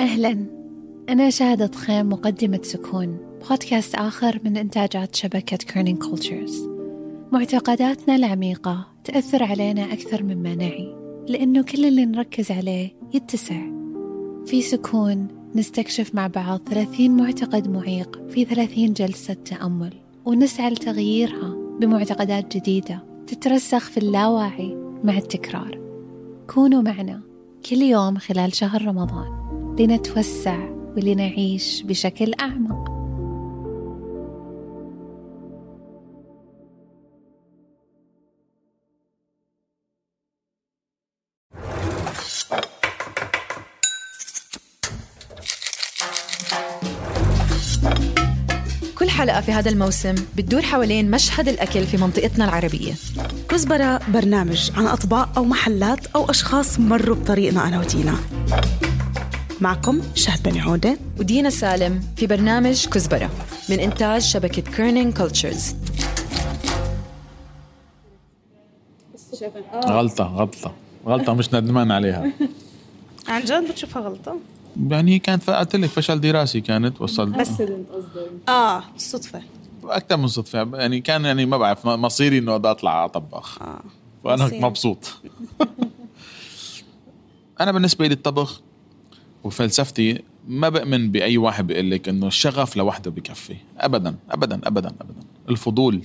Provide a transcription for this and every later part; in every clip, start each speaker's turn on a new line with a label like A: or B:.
A: أهلا. أنا شهد خيم مقدمة سكون بودكاست آخر من إنتاجات شبكة كيرنينج كولتشرز معتقداتنا العميقة تأثر علينا أكثر مما نعي لأنه كل اللي نركز عليه يتسع. في سكون نستكشف مع بعض 30 معتقد معيق في 30 جلسة تأمل ونسعى لتغييرها بمعتقدات جديدة تترسخ في اللاواعي مع التكرار. كونوا معنا كل يوم خلال شهر رمضان. لنتوسع ولنعيش بشكل أعمق.
B: كل حلقة في هذا الموسم بتدور حوالين مشهد الأكل في منطقتنا العربية.
C: كزبرة برنامج عن أطباق أو محلات أو أشخاص مروا بطريقنا أنا ودينا معكم شهد بن عودة
B: ودينا سالم في برنامج كزبرة من إنتاج شبكة كيرنينج كولتشرز
D: غلطة غلطة. غلطة مش ندمان عليها.
C: عن جد بتشوفها غلطة؟
D: يعني هي كانت قلت لك فشل دراسي كانت وصلت.
C: بس آه صدفة
D: أكثر من صدفة. يعني كان يعني ما بعرف مصيري إنه بدي أطلع أطبخ.
C: آه.
D: وأنا
C: مصيري.
D: مبسوط. أنا بالنسبة لي الطبخ وفلسفتي ما بأمن بأي واحد بيقول لك إنه الشغف لوحده بكفي. أبدا أبدا أبدا أبدا. الفضول.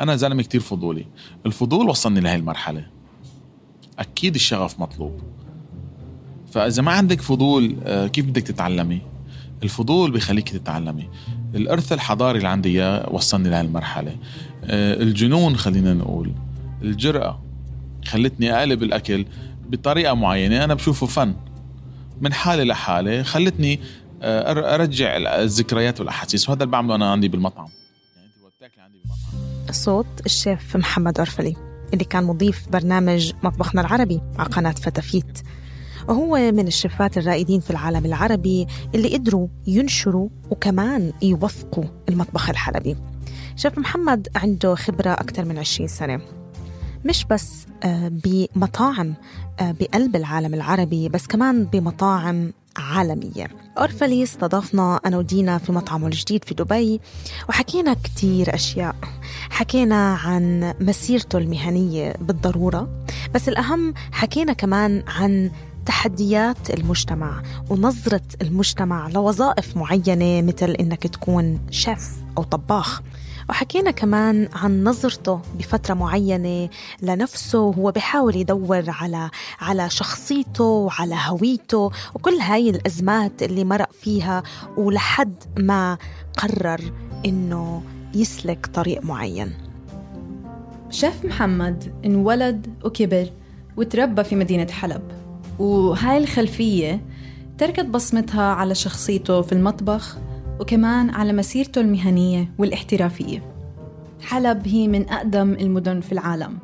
D: أنا زلمة كتير فضولي. الفضول وصلني لهي المرحلة. أكيد الشغف مطلوب. فإذا ما عندك فضول آه، كيف بدك تتعلمي؟ الفضول بيخليك تتعلمي. الإرث الحضاري اللي عندي إياه وصلني لهي المرحلة. آه، الجنون خلينا نقول. الجرأة خلتني أقلب الأكل بطريقة معينة. أنا بشوفه فن. من حالة لحالة خلتني آه، أرجع الذكريات والأحاسيس. وهذا اللي بعمله أنا عندي بالمطعم. يعني أنت بتاكلي عندي بالمطعم.
C: صوت الشيف محمد أرفلي اللي كان مضيف برنامج مطبخنا العربي على قناة فتافيت. وهو من الشيفات الرائدين في العالم العربي اللي قدروا ينشروا وكمان يوثقوا المطبخ الحلبي. شيف محمد عنده خبرة أكثر من 20 سنة. مش بس آه، بمطاعم آه، بقلب العالم العربي بس كمان بمطاعم عالمية. أورفلي استضافنا أنا ودينا في مطعمه الجديد في دبي وحكينا كتير أشياء. حكينا عن مسيرته المهنية بالضرورة بس الأهم حكينا كمان عن تحديات المجتمع ونظرة المجتمع لوظائف معينة مثل إنك تكون شيف أو طباخ. وحكينا كمان عن نظرته بفترة معينة لنفسه وهو بيحاول يدور على على شخصيته وعلى هويته وكل هاي الأزمات اللي مرق فيها ولحد ما قرر إنه يسلك طريق معين.
B: شيف محمد انولد وكبر وتربى في مدينة حلب وهاي الخلفية تركت بصمتها على شخصيته في المطبخ وكمان على مسيرته المهنية والاحترافية. حلب هي من أقدم المدن في العالم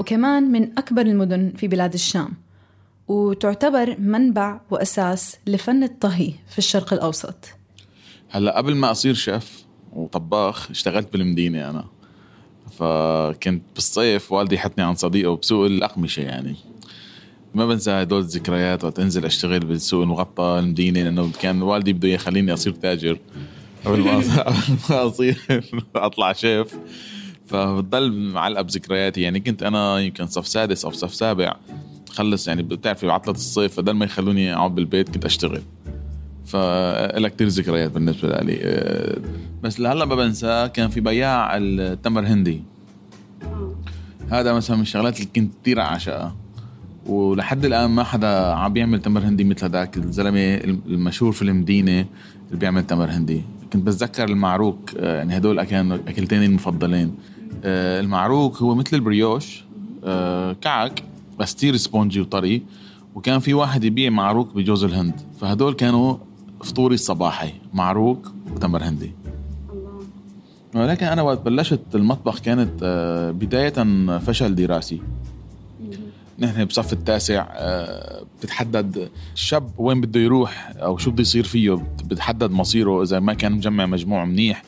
B: وكمان من أكبر المدن في بلاد الشام وتعتبر منبع وأساس لفن الطهي في الشرق الأوسط.
D: هلأ قبل ما أصير شيف وطباخ اشتغلت بالمدينة أنا. فكنت بالصيف والدي يحطني عن صديقه بسوق الأقمشة يعني. ما بنسى هدول الذكريات وقت انزل أشتغل بالسوق المغطى المدينة لأنه كان والدي بده يخليني أصير تاجر. قبل ما قبل ما أصير أطلع شيف. فبتضل معلقة بذكرياتي. يعني كنت أنا يمكن صف سادس أو صف سابع. خلص يعني بتعرفي بعطلة الصيف بدل ما يخلوني أقعد بالبيت كنت أشتغل. فلها كتير ذكريات بالنسبة لي. آه، بس لهلأ ما بنسى كان في بياع التمر هندي. هذا مثلا من الشغلات اللي كنت كثير أعشقها. ولحد الآن ما حدا عم بيعمل تمر هندي مثل هذاك الزلمة المشهور في المدينة اللي بيعمل تمر هندي. كنت بتذكر المعروك آه، يعني هدول كانوا أكلتين المفضلين. آه، المعروك هو مثل ال brioche كعك بس كثير spongy وطري. وكان في واحد يبيع معروك بجوز الهند. فهدول كانوا فطوري الصباحي معروك وتمر هندي. ولكن أنا وقت بلشت المطبخ كانت آه، بداية فشل دراسي. نحن بصف التاسع آه، بتتحدد الشاب وين بده يروح أو شو بده يصير فيه بتحدد مصيره إذا ما كان مجمع مجموع منيح.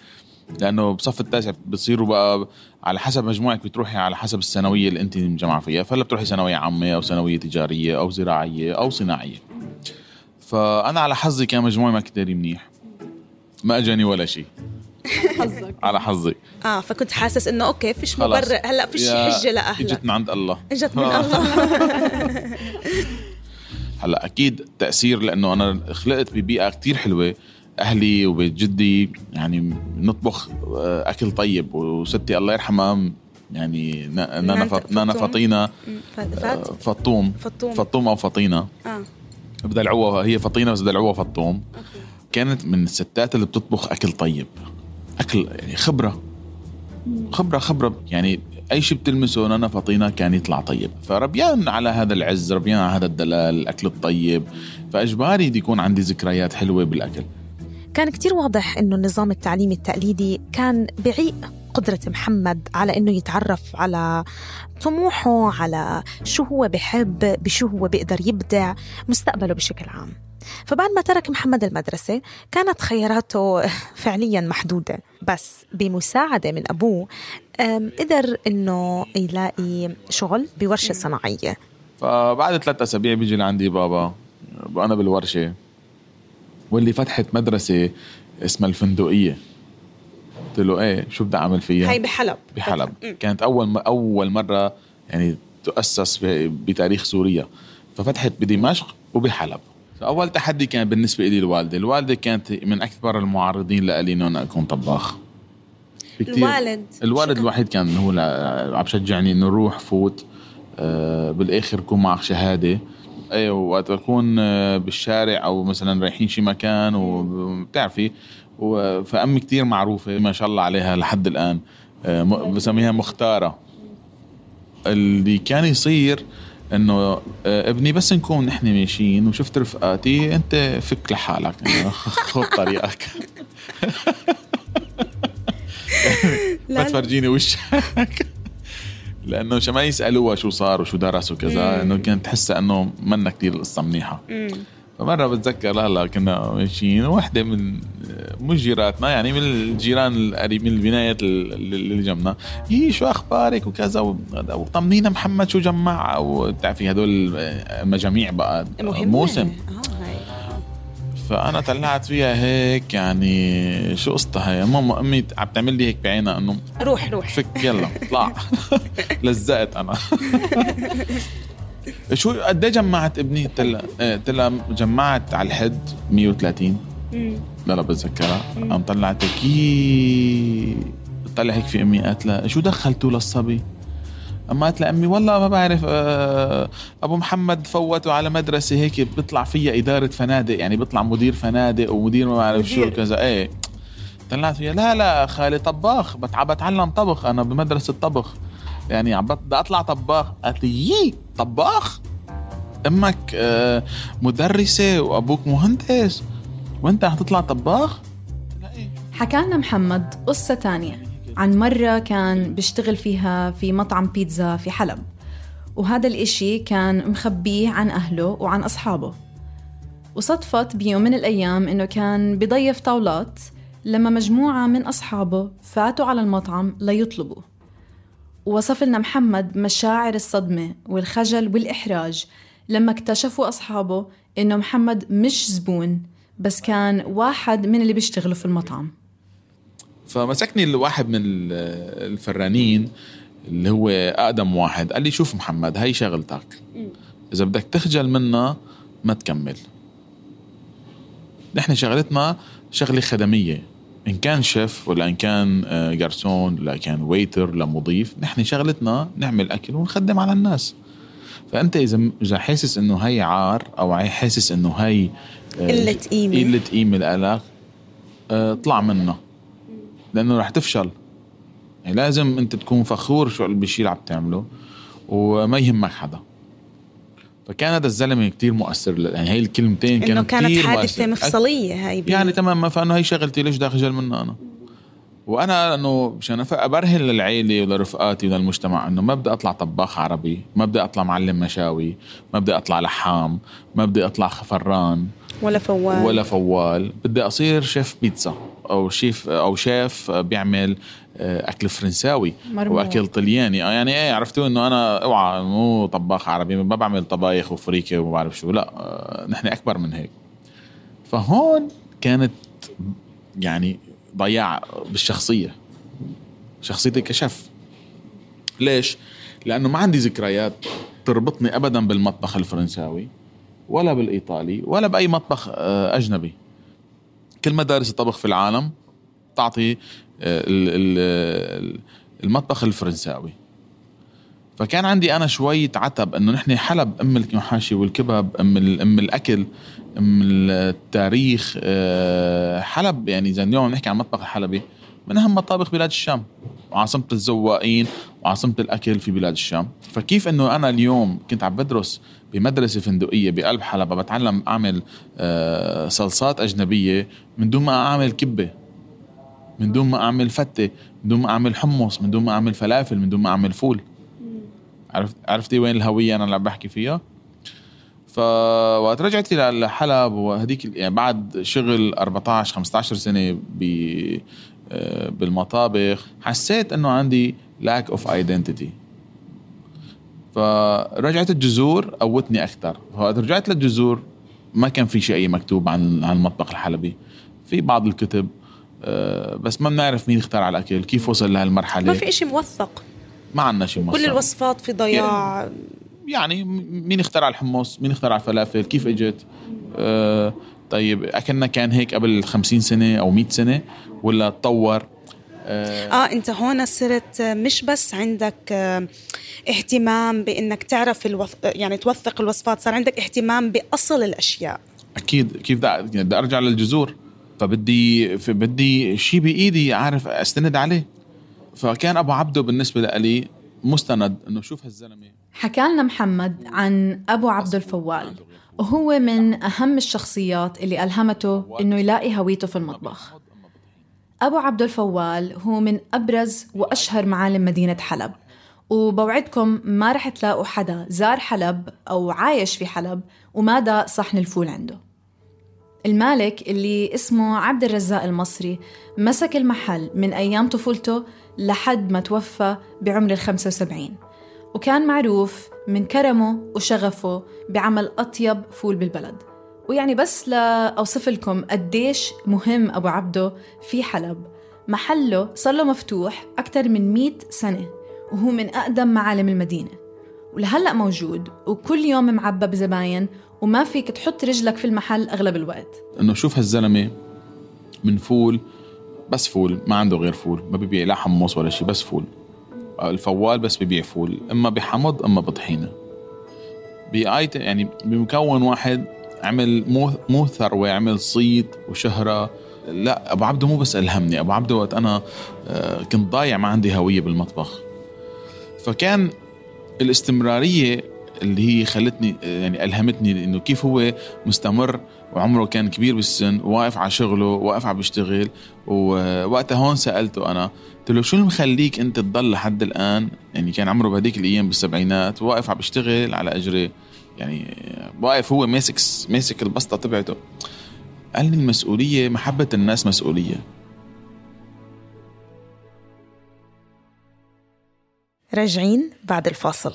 D: لأنه بصف التاسع بتصيروا بقى على حسب مجموعك بتروحي على حسب الثانوية اللي أنت مجمعة فيها. فهلا بتروحي ثانوية عامة أو ثانوية تجارية أو زراعية أو صناعية. فأنا على حظي كان مجموعي ما كتير منيح. ما أجاني ولا شيء. حظك. على حظي.
C: آه فكنت حاسس إنه أوكي فيش مبرر هلأ فيش حجة لأهلك.
D: إجت من عند الله.
C: إجت من الله.
D: هلأ أكيد تأثير لأنه أنا خلقت ببيئة كتير حلوة أهلي وبيت جدي يعني نطبخ آه، أكل طيب وستي الله يرحمها يعني نانا نانا فطينه فطوم. فطوم. فطوم أو فطينة. آه. بدلعوها. هي فطينة بس بدلعوها فطوم. كانت من الستات اللي بتطبخ أكل طيب. أكل يعني خبرة. خبرة خبرة. يعني أي شيء بتلمسه نانا فطينة كان يطلع طيب. فربيان على هذا العز ربيان على هذا الدلال الأكل الطيب. فإجباري دي يكون عندي ذكريات حلوة بالأكل.
C: كان كتير واضح إنه النظام التعليمي التقليدي كان بعيق قدرة محمد على إنه يتعرف على طموحه على شو هو بحب بشو هو بيقدر يبدع مستقبله بشكل عام. فبعد ما ترك محمد المدرسة كانت خياراته فعليا محدودة. بس بمساعدة من أبوه قدر إنه يلاقي شغل بورشة صناعية.
D: فبعد ثلاثة أسابيع بيجي لعندي بابا وأنا بالورشة واللي فتحت مدرسة اسمها الفندقية. قلت له إيه شو بدي أعمل فيها؟
C: هي بحلب.
D: بحلب. كانت أول أول مرة يعني تؤسس بتاريخ سوريا. ففتحت بدمشق وبحلب. اول تحدي كان بالنسبة لي الوالدة. الوالدة كانت من اكبر المعارضين لي انه أنا أكون طباخ.
C: الوالد.
D: الوالد. الوحيد كان هو عم بشجعني إنه روح فوت آه بالآخر يكون معك شهادة. إيه وقت أكون آه، بالشارع أو مثلا رايحين شي مكان وبتعرفي فأمي كتير معروفة ما شاء الله عليها لحد الآن. آه، بسميها مختارة. اللي كان يصير إنه آه، ابني بس نكون نحن ماشيين وشفت رفقاتي أنت فك لحالك خذ طريقك. ما تفرجيني وشك. لأنه ما يسألوها شو صار وشو درس وكذا إنه كانت تحسها إنه منا كثير القصة منيحة. فمره بتذكر هلا كنا ماشيين. وحدة من مش جيراتنا يعني من الجيران القريبين من البنايات اللي جنبنا. هي شو أخبارك؟ وكذا وطمنينا محمد شو جمع؟ وبتعرفي هدول المجاميع بقى. موسم. آه. فأنا طلعت فيها هيك يعني شو قصتها؟ هي ماما أمي عم تعمل لي هيك بعينها إنه
C: روح روح.
D: فك يلا اطلع. لزقت أنا. شو قد إيه جمعت ابني؟ قلت لها قلت لها جمعت على الحد 130 لا لا بتذكرها. قام طلعت كي طلع هيك في أمي قالت لها شو دخلتوا للصبي؟ أما قالت لامي والله ما بعرف آه، أبو محمد فوته على مدرسة هيك بيطلع فيها إدارة فنادق يعني بيطلع مدير فنادق ومدير ما بعرف شو كذا. إيه. طلعت فيها لا لا خالي طباخ بتعلم طبخ أنا بمدرسة طبخ. يعني عم بدي أطلع طباخ. قالت لي طباخ؟ أمك آه، مدرسة وأبوك مهندس. وأنت حتطلع طباخ؟
B: حكى لنا محمد قصة تانية عن مرة كان بيشتغل فيها في مطعم بيتزا في حلب. وهذا الإشي كان مخبيه عن أهله وعن أصحابه. وصدفت بيوم من الأيام إنه كان بضيف طاولات لما مجموعة من أصحابه فاتوا على المطعم ليطلبوا. ووصف لنا محمد مشاعر الصدمة والخجل والإحراج لما اكتشفوا أصحابه إنه محمد مش زبون بس كان واحد من اللي بيشتغلوا في المطعم.
D: فمسكني الواحد من ال- الفرانين اللي هو اقدم واحد. قال لي شوف محمد هاي شغلتك. إذا بدك تخجل منها ما تكمل. نحن شغلتنا شغلة خدمية. إن كان شيف ولا إن كان آه، جرسون ولا كان ويتر ولا مضيف نحن شغلتنا نعمل أكل ونخدم على الناس. فأنت إذا إذا حاسس إنه هي عار أو حاسس إنه هي آه،
C: قلة قيمة.
D: قلة قيمة لك اطلع منها. لأنه رح تفشل. يعني لازم أنت تكون فخور شو بالشيء اللي عم تعمله وما يهمك حدا. فكان هذا الزلمة كتير مؤثر يعني هي الكلمتين كانوا
C: كانت
D: كتير
C: حادثة
D: مؤثر.
C: مفصلية هاي بي-
D: يعني تماما فانه هي شغلتي ليش بدي اخجل منها أنا؟ وأنا إنه مشان أبرهن للعيلة ولرفقاتي وللمجتمع إنه ما بدي أطلع طباخ عربي ما بدي أطلع معلم مشاوي ما بدي أطلع لحام ما بدي أطلع فران
C: ولا فوال.
D: ولا فوال. بدي أصير شيف بيتزا أو شيف أو شيف بيعمل أكل فرنساوي
B: مرموق.
D: وأكل طلياني. آه، يعني إيه عرفتوا إنه أنا أوعى مو طباخ عربي ما بعمل طبايخ وفريكة وما بعرف شو. لا آه، نحن أكبر من هيك. فهون كانت يعني ضياع بالشخصية. شخصيتي كشف. ليش؟ لأنه ما عندي ذكريات تربطني ابدا بالمطبخ الفرنساوي ولا بالإيطالي ولا بأي مطبخ آه، أجنبي. كل مدارس الطبخ في العالم تعطي آه، ال- ال- ال- المطبخ الفرنساوي. فكان عندي أنا شوية عتب إنه نحن حلب أم المحاشي والكباب أم أم الأكل أم التاريخ آه، حلب. يعني إذا اليوم نحكي عن المطبخ الحلبي من أهم مطابخ بلاد الشام. وعاصمة الذواقين وعاصمة الأكل في بلاد الشام. فكيف إنه أنا اليوم كنت عم بدرس بمدرسة فندقية بقلب حلب بتعلم أعمل آه، صلصات أجنبية من دون ما أعمل كبة. من دون ما أعمل فتة من دون ما أعمل حمص من دون ما أعمل فلافل من دون ما أعمل فول. عرفت عرفتي وين الهوية أنا اللي عم بحكي فيها؟ فوقت رجعت لحلب وهديك يعني بعد شغل 14 15 سنة ب آه، بالمطابخ حسيت إنه عندي lack of identity. فرجعت الجذور قوتني أكثر فوقت رجعت للجذور ما كان في شيء مكتوب عن عن المطبخ الحلبي. في بعض الكتب بس ما بنعرف مين اخترع الأكل كيف وصل لهالمرحلة؟
C: ما في إشي موثق.
D: ما عندنا شيء
C: كل
D: موثق.
C: الوصفات في ضياع.
D: يعني م- مين اخترع الحمص؟ مين اخترع الفلافل؟ كيف إجت؟ آه طيب أكلنا كان هيك قبل 50 سنة أو 100 سنة ولا تطور؟ آه
C: آه أنت هون صرت مش بس عندك آه، اهتمام بإنك تعرف الوث... يعني توثق الوصفات صار عندك اهتمام بأصل الأشياء.
D: أكيد كيف يعني بدي أرجع للجذور. فبدي بدي شيء بإيدي اعرف أستند عليه. فكان أبو عبده بالنسبة لي مستند إنه شوف هالزلمة.
B: حكى لنا محمد عن أبو عبد الفوال. وهو من أهم الشخصيات اللي ألهمته إنه يلاقي هويته في المطبخ. أبو عبد الفوال هو من أبرز وأشهر معالم مدينة حلب. وبوعدكم ما رح تلاقوا حدا زار حلب أو عايش في حلب وما داق صحن الفول عنده. المالك اللي اسمه عبد الرزاق المصري مسك المحل من أيام طفولته لحد ما توفى بعمر ال 75 وكان معروف من كرمه وشغفه بعمل أطيب فول بالبلد. ويعني بس لأوصف لكم قديش مهم أبو عبده في حلب. محله صار له مفتوح أكثر من 100 سنة وهو من أقدم معالم المدينة. ولهلأ موجود وكل يوم معبى بزباين وما فيك تحط رجلك في المحل أغلب الوقت.
D: إنه شوف هالزلمة من فول بس فول ما عنده غير فول ما بيبيع لا حمص ولا شيء بس فول. الفوال بس ببيع فول إما بحمض إما بطحينة. بآيت يعني بمكون واحد عمل مو مو ثروة عمل صيت وشهرة. لا أبو عبده مو بس ألهمني أبو عبده وقت أنا آه، كنت ضايع ما عندي هوية بالمطبخ. فكان الاستمرارية اللي هي خلتني يعني ألهمتني إنه كيف هو مستمر وعمره كان كبير بالسن وواقف على شغله واقف عم بيشتغل ووقتها هون سألته أنا قلت له شو اللي مخليك أنت تضل لحد الآن؟ يعني كان عمره بهديك الأيام بالسبعينات واقف عم بيشتغل على إجري يعني واقف هو ماسك ماسك البسطة تبعته. قال لي المسؤولية محبة الناس مسؤولية.
C: راجعين بعد الفاصل.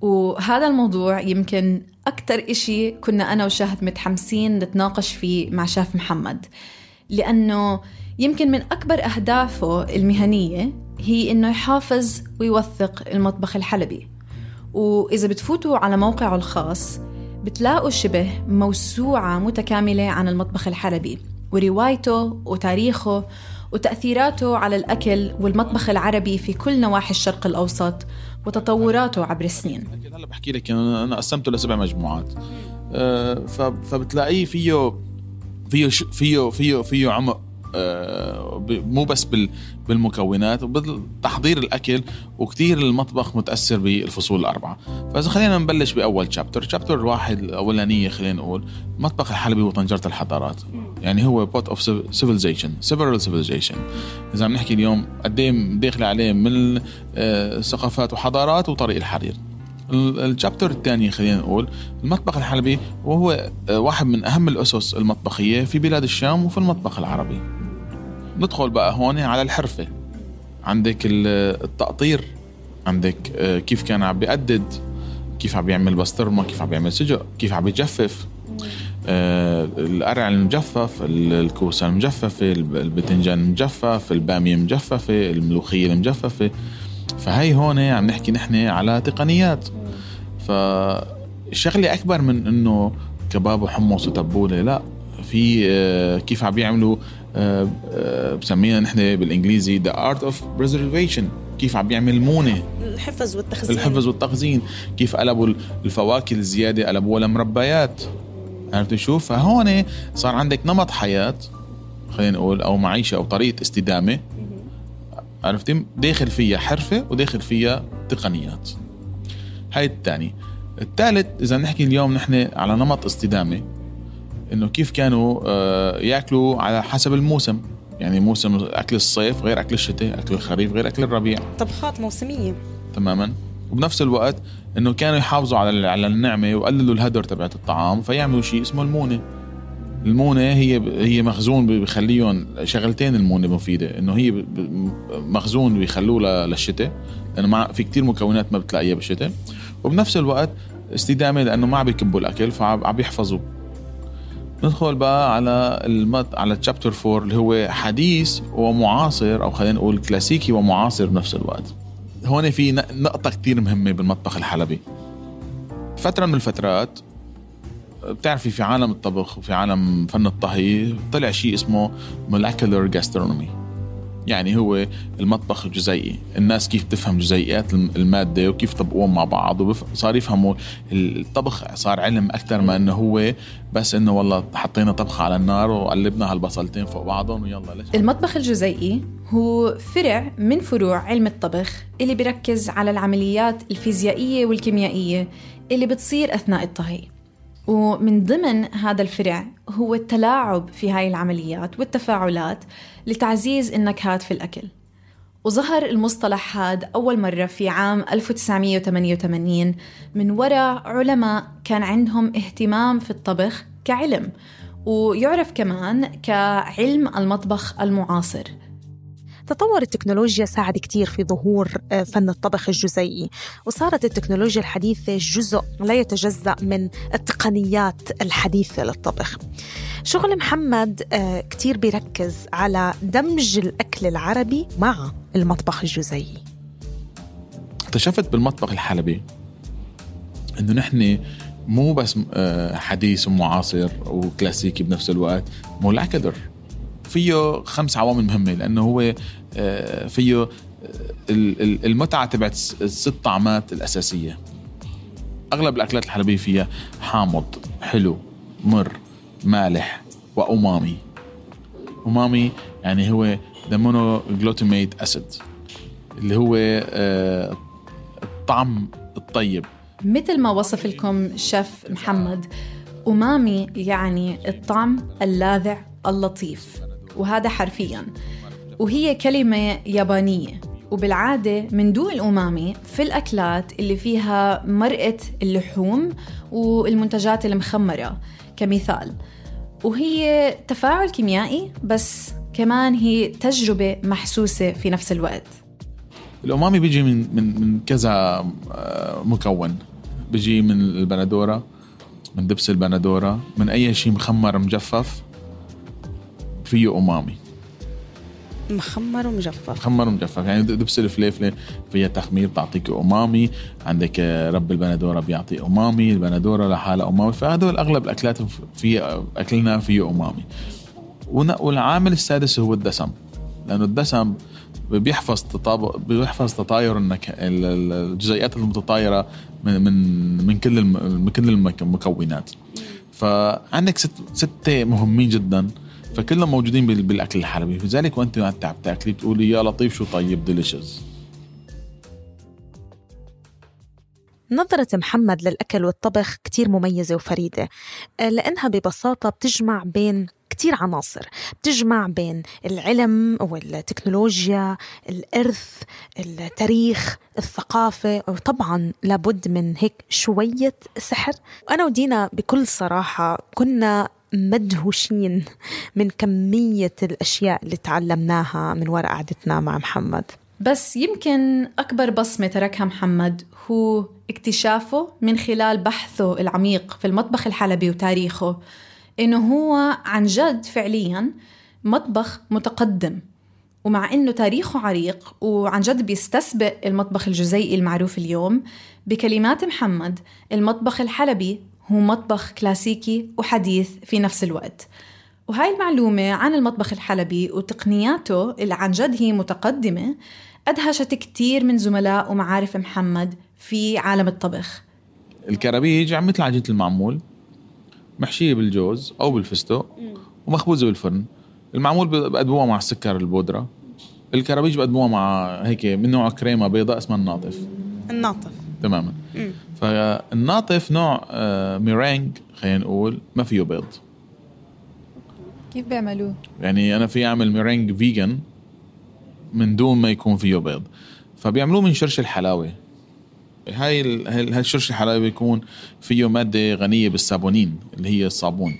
B: وهذا الموضوع يمكن أكتر إشي كنا أنا وشهد متحمسين نتناقش فيه مع شاف محمد. لأنه يمكن من أكبر أهدافه المهنية هي إنه يحافظ ويوثق المطبخ الحلبي. وإذا بتفوتوا على موقعه الخاص بتلاقوا شبه موسوعة متكاملة عن المطبخ الحلبي وروايته وتاريخه وتأثيراته على الأكل والمطبخ العربي في كل نواحي الشرق الأوسط وتطوراته عبر السنين.
D: هلا بحكي لك أنا قسمته لسبع مجموعات. أه فبتلاقيه فيه فيه فيه فيه فيه عمق آه، مو بس بالمكونات وبالتحضير الأكل وكثير المطبخ متأثر بالفصول الأربعة. فإذا خلينا نبلش بأول chapter chapter واحد الأولانية خلينا نقول المطبخ الحلبي وطنجرة الحضارات. يعني هو pot of civilization several civilization إذا عم نحكي اليوم قد إيه داخل عليه من آه، ثقافات وحضارات وطريق الحرير. الشابتر الثاني خلينا نقول المطبخ الحلبي وهو آه، واحد من أهم الأسس المطبخية في بلاد الشام وفي المطبخ العربي. ندخل بقى هون على الحرفة. عندك التقطير عندك آه، كيف كان عم بيقدد كيف عم بيعمل بسطرمة كيف عم بيعمل سجق كيف عم بيجفف. آه، القرع المجفف الكوسة المجففة البتنجان المجفف البامية المجففة الملوخية المجففة. فهي هون عم نحكي نحن على تقنيات. فشغلة أكبر من إنه كباب وحمص وتبولة لا في آه، كيف عم بيعملوا بسميها نحن بالإنجليزي the art of preservation كيف عم بيعمل مونة.
C: الحفظ والتخزين.
D: الحفظ والتخزين كيف قلبوا الفواكه الزيادة قلبوها لمربيات عرفت شو؟ فهون صار عندك نمط حياة خلينا نقول أو معيشة أو طريقة استدامة. عرفتي؟ داخل فيها حرفة وداخل فيها تقنيات. هاي الثاني. الثالث إذا نحكي اليوم نحن على نمط استدامة إنه كيف كانوا آه، يأكلوا على حسب الموسم. يعني موسم أكل الصيف غير أكل الشتاء أكل الخريف غير أكل الربيع.
C: طبخات موسمية.
D: تماما. وبنفس الوقت إنه كانوا يحافظوا على على النعمة ويقللوا الهدر تبعت الطعام فيعملوا شيء اسمه المونة. المونة هي هي مخزون بيخليهم شغلتين المونة مفيدة. إنه هي مخزون بيخلوه للشتاء. لأنه مع في كتير مكونات ما بتلاقيها بالشتاء. وبنفس الوقت استدامة لأنه ما عم بيكبوا الأكل فعم بيحفظوا. ندخل بقى على المط... على تشابتر 4 اللي هو حديث ومعاصر أو خلينا نقول كلاسيكي ومعاصر بنفس الوقت. هون في نقطة كتير مهمة بالمطبخ الحلبي. فترة من الفترات بتعرفي في عالم الطبخ وفي عالم فن الطهي طلع شيء اسمه molecular gastronomy. يعني هو المطبخ الجزيئي. الناس كيف تفهم جزيئات المادة وكيف طبقوهم مع بعض وصار يفهموا الطبخ. صار علم أكثر ما أنه هو بس أنه والله حطينا طبخة على النار وقلبنا هالبصلتين فوق بعضهم ويلا ليش
B: المطبخ الجزيئي هو فرع من فروع علم الطبخ اللي بيركز على العمليات الفيزيائية والكيميائية اللي بتصير أثناء الطهي. ومن ضمن هذا الفرع هو التلاعب في هاي العمليات والتفاعلات لتعزيز النكهات في الأكل. وظهر المصطلح هذا أول مرة في عام 1988 من وراء علماء كان عندهم اهتمام في الطبخ كعلم ويعرف كمان كعلم المطبخ المعاصر.
C: تطور التكنولوجيا ساعد كتير في ظهور آه، فن الطبخ الجزيئي. وصارت التكنولوجيا الحديثة جزء لا يتجزأ من التقنيات الحديثة للطبخ. شغل محمد آه، كتير بيركز على دمج الأكل العربي مع المطبخ الجزيئي.
D: اكتشفت بالمطبخ الحلبي إنه نحن مو بس آه، حديث ومعاصر وكلاسيكي بنفس الوقت مولكولر فيه خمس عوامل مهمة لأنه هو آه، فيه آه، المتعة تبعت الست طعمات الأساسية. أغلب الأكلات الحلبيه فيها حامض حلو مر مالح و umami. umami يعني هو the mono glutamate acid اللي هو الطعم الطيب.
B: مثل ما وصف لكم شيف محمد أمامي يعني الطعم اللاذع اللطيف. وهذا حرفيا. وهي كلمة يابانية. وبالعادة من دون الأمامي في الأكلات اللي فيها مرقة اللحوم والمنتجات المخمرة كمثال. وهي تفاعل كيميائي بس كمان هي تجربة محسوسة في نفس الوقت.
D: الأمامي بيجي من من من كذا آه، مكون. بيجي من البندورة من دبس البندورة من أي شيء مخمر مجفف. فيه أمامي.
C: مخمر ومجفف.
D: مخمر ومجفف. يعني دبس الفليفلة فيها تخمير بتعطيك أمامي. عندك رب البندورة بيعطي أمامي البندورة لحالها أمامي. فهدول أغلب الأكلات في أكلنا فيه أمامي. والعامل السادس هو الدسم. لأنه الدسم بيحفظ تطابق بيحفظ تطاير الجزيئات المتطايرة من من من كل من كل المكونات. فعندك ست ستة مهمين جدا. فكلهم موجودين بالأكل الحلبي لذلك وأنت عم تاكلي بتقولي يا لطيف شو طيب؟ ديليشز
C: نظرة محمد للأكل والطبخ كتير مميزة وفريدة لأنها ببساطة بتجمع بين كتير عناصر. بتجمع بين العلم والتكنولوجيا الإرث التاريخ الثقافة وطبعا لابد من هيك شوية سحر. وأنا ودينا بكل صراحة كنا مدهوشين من كمية الأشياء اللي تعلمناها من وراء قعدتنا مع محمد.
B: بس يمكن أكبر بصمة تركها محمد هو اكتشافه من خلال بحثه العميق في المطبخ الحلبي وتاريخه إنه هو عن جد فعليا مطبخ متقدم. ومع إنه تاريخه عريق وعن جد بيستسبق المطبخ الجزيئي المعروف اليوم بكلمات محمد المطبخ الحلبي هو مطبخ كلاسيكي وحديث في نفس الوقت. وهاي المعلومة عن المطبخ الحلبي وتقنياته اللي عن جد هي متقدمة أدهشت كتير من زملاء ومعارف محمد في عالم الطبخ.
D: الكرابيج عم مثل عجينة المعمول محشية بالجوز أو بالفستق ومخبوزة بالفرن. المعمول بقدموها مع السكر البودرة. الكرابيج بقدموها مع هيك من نوع كريمة بيضاء اسمها الناطف.
C: الناطف.
D: تماما. مم. فالناطف نوع آه، ميرينج خلينا نقول ما فيه بيض.
B: كيف بيعملوه؟
D: يعني أنا في أعمل meringue vegan من دون ما يكون فيه بيض. فبيعملوه من شرش الحلاوة. هاي هاي الشرش الحلاوي بيكون فيه مادة غنية بالصابونين اللي هي الصابون.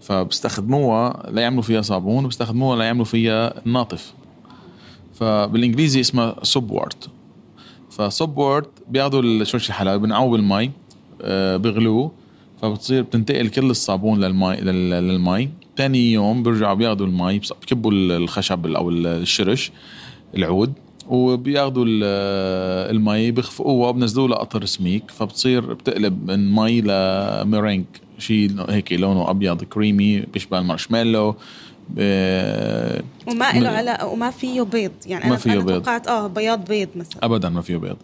D: فبيستخدموها ليعملوا فيها صابون وبيستخدموها ليعملوا فيها الناطف فبالإنجليزي اسمها سوب وورت بياخذوا الشرش الحلاوي بنعوه بالمي آه، بيغلوه فبتصير بتنتقل كل الصابون للمي للمي. ثاني يوم بيرجعوا بياخذوا المي بكبوا الخشب أو الشرش العود وبياخذوا المي بيخفقوها وبنزلوها لقطر سميك فبتصير بتقلب من مي لميرينج شيء هيك لونه أبيض كريمي بيشبه المارشميلو.
C: وما له علاقة وما فيه بيض. يعني
D: ما فيه بيض.
C: توقعت آه بياض بيض مثلا.
D: ابدا ما فيه بيض.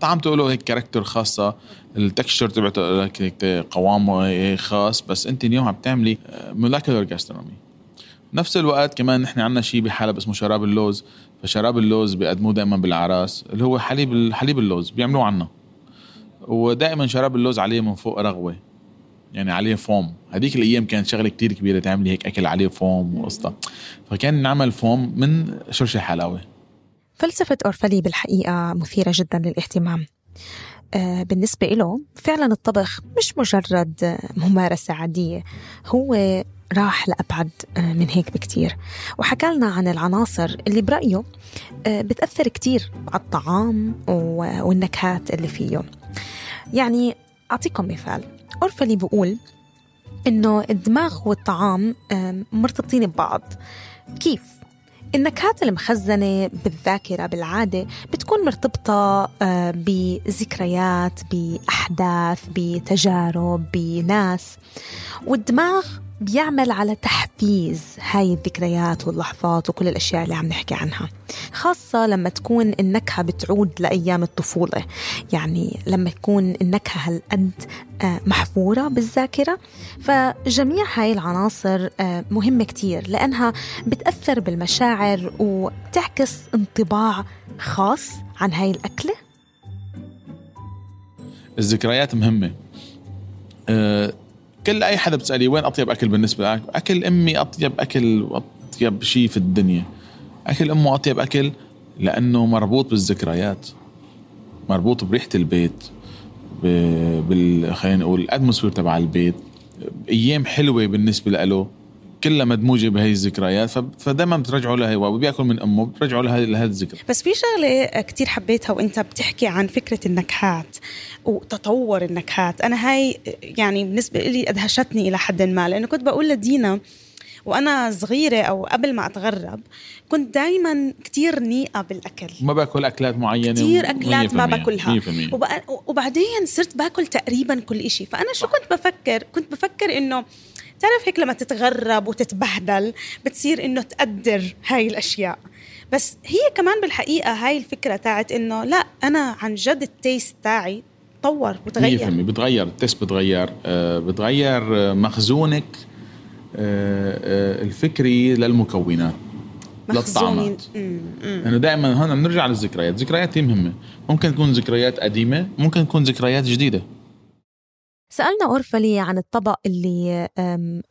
D: طعمته له هيك character خاصة. ال texture تبعته قوامه خاص بس أنت اليوم عم تعملي molecular gastronomy نفس الوقت كمان نحن عندنا شيء بحلب اسمه شراب اللوز. فشراب اللوز بيقدموه دائما بالاعراس اللي هو حليب حليب اللوز بيعملوه عنا. ودائما شراب اللوز عليه من فوق رغوة. يعني عليه فوم هذيك الأيام كانت شغلة كتير كبيرة تعملي هيك أكل عليه فوم وقصة. فكان نعمل فوم من شرش الحلاوه
C: فلسفة أورفلي بالحقيقة مثيرة جدا للاهتمام. آه، بالنسبة له فعلا الطبخ مش مجرد ممارسة عادية هو راح لأبعد من هيك بكتير. وحكى لنا عن العناصر اللي برأيه بتأثر كتير على الطعام والنكهات اللي فيه. يعني أعطيكم مثال. أورفلي بقول إنه الدماغ والطعام مرتبطين ببعض كيف؟ النكهات المخزنة بالذاكرة بالعادة بتكون مرتبطة آه، بذكريات بأحداث بتجارب بناس والدماغ بيعمل على تحفيز هاي الذكريات واللحظات وكل الأشياء اللي عم نحكي عنها خاصة لما تكون النكهة بتعود لأيام الطفولة. يعني لما تكون النكهة هالقد آه، محفورة بالذاكرة فجميع هاي العناصر آه، مهمة كتير لأنها بتأثر بالمشاعر وتعكس انطباع خاص عن هاي الأكلة.
D: الذكريات مهمة. أه كل أي حدا بتسالي وين أطيب أكل بالنسبة لك؟ أكل أمي أطيب أكل وأطيب شيء في الدنيا. أكل أمه أطيب أكل لأنه مربوط بالذكريات مربوط بريحة البيت بال خلينا نقول تبع البيت. أيام حلوة بالنسبة له. كلها مدموجة بهي الذكريات فدائما بترجعوا لها وبياكل من أمه بترجعوا لها لهذه الذكرى.
C: بس في شغلة كتير حبيتها وأنت بتحكي عن فكرة النكهات وتطور النكهات. أنا هاي يعني بالنسبة لي أدهشتني إلى حد ما لأنه كنت بقول لدينا وأنا صغيرة أو قبل ما أتغرب كنت دائما كتير نيئة بالأكل.
D: ما باكل أكلات معينة
C: كثير أكلات ما باكلها. وبعدين صرت باكل تقريبا كل إشي. فأنا شو كنت بفكر؟ كنت بفكر إنه تعرف هيك لما تتغرب وتتبهدل بتصير إنه تقدر هاي الأشياء. بس هي كمان بالحقيقة هاي الفكرة تاعت إنه لا أنا عن جد ال taste تاعي تطور وتغير. 100%
D: بتغير ال taste بتغير. آه بتغير مخزونك آه آه الفكري للمكونات للطعمات لأنه دائما هون بنرجع للذكريات. الذكريات هي مهمه ممكن تكون ذكريات قديمة ممكن تكون ذكريات جديدة.
C: سألنا أورفلي عن الطبق اللي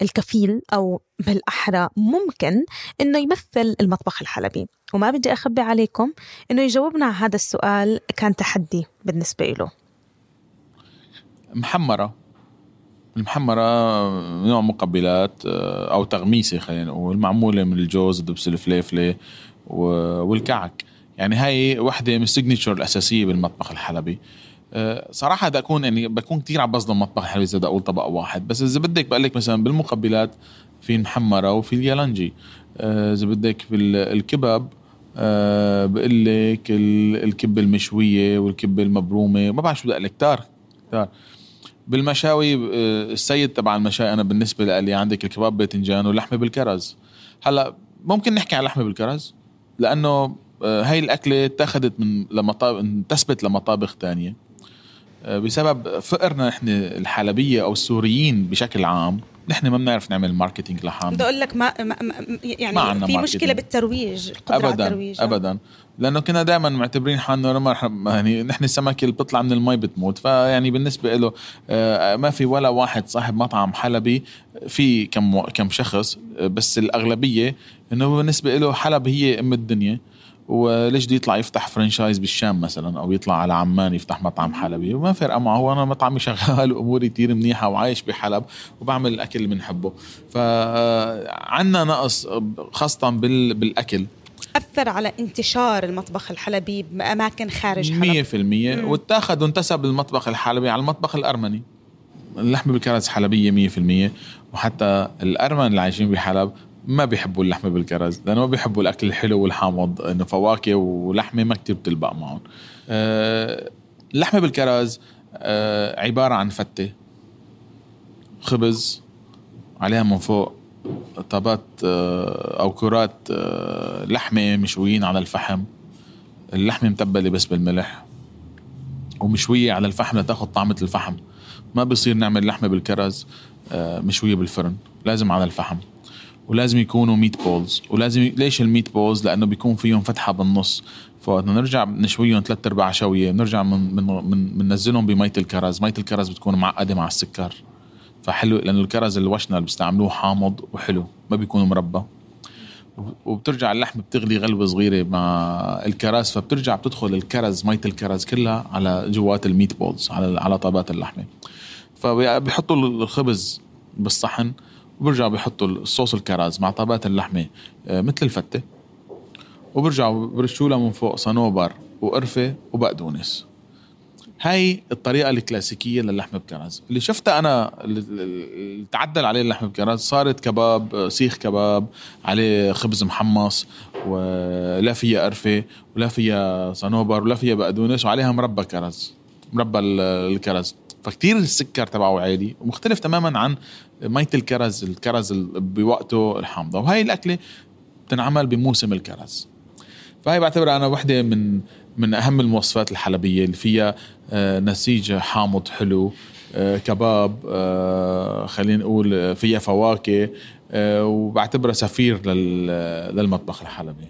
C: الكفيل أو بالأحرى ممكن إنه يمثل المطبخ الحلبي. وما بدي أخبي عليكم إنه يجاوبنا على هذا السؤال كان تحدي بالنسبة له
D: محمرة. المحمرة نوع مقبلات آه، أو تغميسة خلينا نقول معمولة من الجوز دبس الفليفلة والكعك. يعني هاي وحدة من ال signature الأساسية بالمطبخ الحلبي. صراحة بدي أكون يعني بكون كثير عم بظلم مطبخ حلوي إذا بدي أقول طبق واحد. بس إذا بدك بقول لك مثلا بالمقبلات في المحمره وفي اليالنجي آه، إذا بدك بالكباب أه بقول لك الكبة المشوية والكبة المبرومة. ما بعرف شو بدي أقول لك كثار كثار بالمشاوي آه، السيد تبع المشاوي أنا بالنسبة لي عندك الكباب باذنجان واللحمة بالكرز. هلأ ممكن نحكي عن اللحمه بالكرز؟ لأنه هاي الأكلة اتخذت من لمطابخ انتسبت لمطابخ تانية. آه، بسبب فقرنا نحن الحلبية أو السوريين بشكل عام نحن ما بنعرف نعمل marketing لحالنا
C: بدي أقول لك ما, ما يعني ما في marketing. مشكلة بالترويج القدره
D: ابدا على الترويج ابدا. لأنه كنا دائما معتبرين حالنا يعني نحن السمكة اللي بتطلع من المي بتموت. فيعني بالنسبة له آه، ما في ولا واحد صاحب مطعم حلبي في كم كم شخص آه، بس الأغلبية إنه بالنسبة له حلب هي أم الدنيا. وليش بده يطلع يفتح فرنشايز بالشام مثلا؟ أو يطلع على عمان يفتح مطعم حلبي؟ وما فارقة معه هو أنا مطعمي شغال وأموري كثير منيحة وعايش بحلب وبعمل الأكل اللي بنحبه. فعنا نقص خاصة بالأكل.
C: أثر على انتشار المطبخ الحلبي بأماكن خارج حلب.
D: 100% واتاخذ وانتسب المطبخ الحلبي على المطبخ الأرمني. اللحمة بالكرز حلبية 100% وحتى الأرمن اللي عايشين بحلب ما بيحبوا اللحمة بالكرز لأنه ما بيحبوا الأكل الحلو والحامض إنه فواكه ولحمة ما كتير بتلبق معهم. أه اللحمة بالكرز أه عبارة عن فتة خبز عليها من فوق طابات أه أو كرات لحمة مشويين على الفحم. اللحمة متبلة بس بالملح ومشوية على الفحم لتاخذ طعمة الفحم. ما بصير نعمل لحمة بالكرز مشوية بالفرن لازم على الفحم. ولازم يكونوا meatballs ولازم ليش ال meatballs لأنه بيكون فيهم فتحة بالنص. فوقت نرجع نشويهم ثلاث أرباع شوية. بنرجع من من من بننزلهم بمية الكرز. مية الكرز بتكون معقدة مع السكر. فحلو لأنه الكرز الوشنا اللي بيستعملوه حامض وحلو. ما بيكون مربى. وبترجع اللحم بتغلي غلوة صغيرة مع الكرز. فبترجع بتدخل الكرز مية الكرز كلها على جوات ال meatballs على على طابات اللحمة. فبيحطوا الخبز بالصحن. وبرجعوا بيحطوا الصوص الكرز مع طابات اللحمة آه، مثل الفتة. وبرجعوا برشوا لها من فوق صنوبر وقرفة وبقدونس هاي الطريقة الكلاسيكية للحم بكرز اللي شفتها أنا اللي تعدل عليه اللحم بكرز صارت كباب سيخ كباب عليه خبز محمص ولا فيها قرفة ولا فيها صنوبر ولا فيها بقدونس وعليها مربى كرز مربى الكرز فكتير السكر تبعه عالي ومختلف تماما عن مية الكرز الكرز بوقته الحامضة. وهي الأكلة بتنعمل بموسم الكرز. فهي بعتبرها أنا وحدة من من أهم المواصفات الحلبية اللي فيها آه، نسيج حامض حلو آه، كباب آه، خلينا نقول فيها فواكه وبعتبرها سفير للمطبخ الحلبي.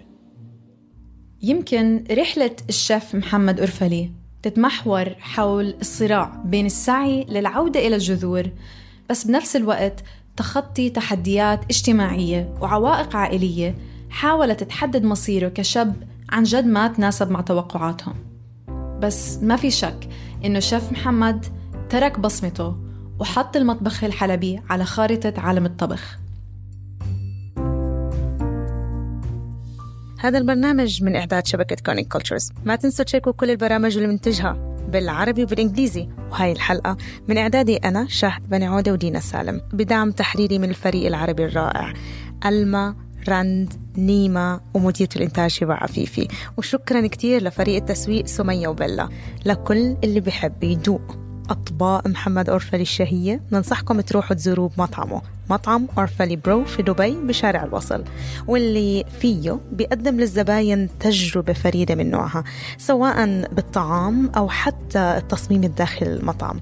B: يمكن رحلة الشيف محمد أرفلي تتمحور حول الصراع بين السعي للعودة إلى الجذور بس بنفس الوقت تخطي تحديات اجتماعية وعوائق عائلية حاولت تحدد مصيره كشاب عن جد ما تناسب مع توقعاتهم. بس ما في شك إنه شيف محمد ترك بصمته وحط المطبخ الحلبي على خارطة عالم الطبخ.
C: هذا البرنامج من إعداد شبكة Kerning Cultures ما تنسوا تشيكوا كل البرامج اللي منتجها بالعربي وبالإنجليزي. وهاي الحلقة من إعدادي أنا شهد بني عودة ودينا سالم. بدعم تحريري من الفريق العربي الرائع ألما رند نيما ومديرة الإنتاج هبة عفيفي. وشكرا كتير لفريق التسويق سمية وبيلا لكل اللي بحب يدوق أطباق محمد أورفلي الشهية ننصحكم تروحوا تزوروه بمطعمه. مطعم أورفلي بروز في دبي بشارع الوصل واللي فيه بيقدم للزباين تجربة فريدة من نوعها سواء بالطعام أو حتى التصميم الداخلي للمطعم.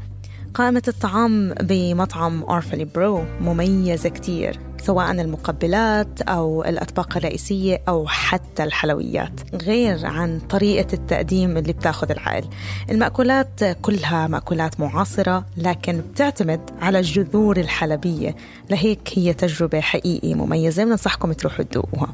C: قائمة الطعام بمطعم أورفلي بروز مميزة كتير. سواء المقبلات أو الأطباق الرئيسية أو حتى الحلويات غير عن طريقة التقديم اللي بتاخذ العقل المأكولات كلها مأكولات معاصرة لكن بتعتمد على الجذور الحلبية. لهيك هي تجربة حقيقي مميزة بننصحكم تروحوا تدوقوها.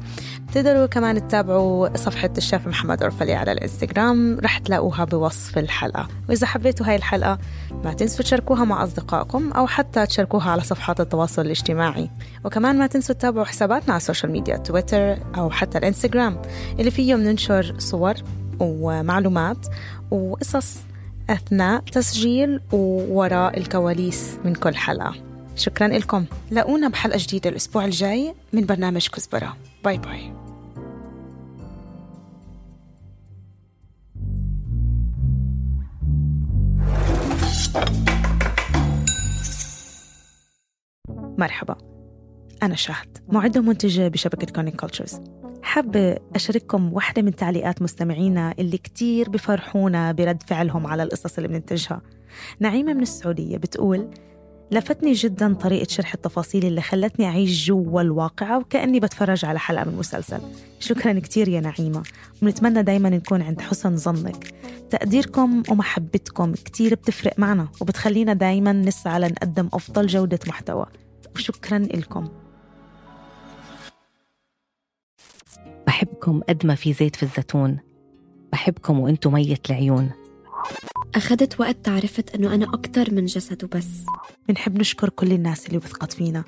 C: تقدروا كمان تتابعوا صفحة الشيف محمد أرفلي على الإنستغرام رح تلاقوها بوصف الحلقة. وإذا حبيتوا هاي الحلقة ما تنسوا تشاركوها مع أصدقائكم أو حتى تشاركوها على صفحات التواصل الاجتماعي. وكمان ما تنسوا تتابعوا حساباتنا على ال social media تويتر أو حتى الإنستغرام اللي فيه بننشر صور ومعلومات وقصص أثناء تسجيل ووراء الكواليس من كل حلقة. شكرا لكم. لاقونا بحلقة جديدة الأسبوع الجاي من برنامج كزبرة. bye bye. مرحبا. أنا شهد معدة ومنتجة بشبكة Kerning Cultures حابة أشارككم واحدة من تعليقات مستمعينا اللي كتير بفرحونا برد فعلهم على القصص اللي بننتجها. نعيمة من السعودية بتقول لفتني جدا طريقة شرح التفاصيل اللي خلتني أعيش جوا الواقعة وكأني بتفرج على حلقة من مسلسل. شكرا كتير يا نعيمة. ونتمنى دايما نكون عند حسن ظنك. تقديركم ومحبتكم كتير بتفرق معنا وبتخلينا دايما نسعى لنقدم أفضل جودة محتوى. وشكرا لكم.
E: بحبكم قد ما في زيت في الزيتون. بحبكم وأنتم مية العيون.
F: أخذت وقت تعرفت أنه أنا أكتر من جسد وبس.
C: بنحب نشكر كل الناس اللي وثقت فينا.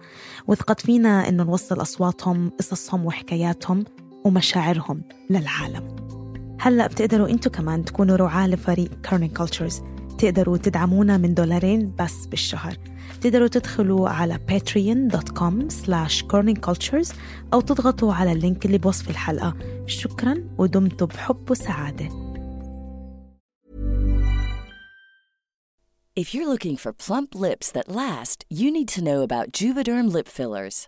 C: وثقت فينا أنه نوصل أصواتهم قصصهم وحكاياتهم ومشاعرهم للعالم. هلأ بتقدروا أنتوا كمان تكونوا رعاة لفريق كارنين كولتشرز تقدروا تدعمونا من دولارين بس بالشهر. تقدروا تدخلوا على patreon.com slash corningcultures أو تضغطوا على اللينك اللي بوصف الحلقة شكرا ودمتم بحب وسعادة
G: If you're looking for plump lips that last, you need to know about Juvederm lip fillers.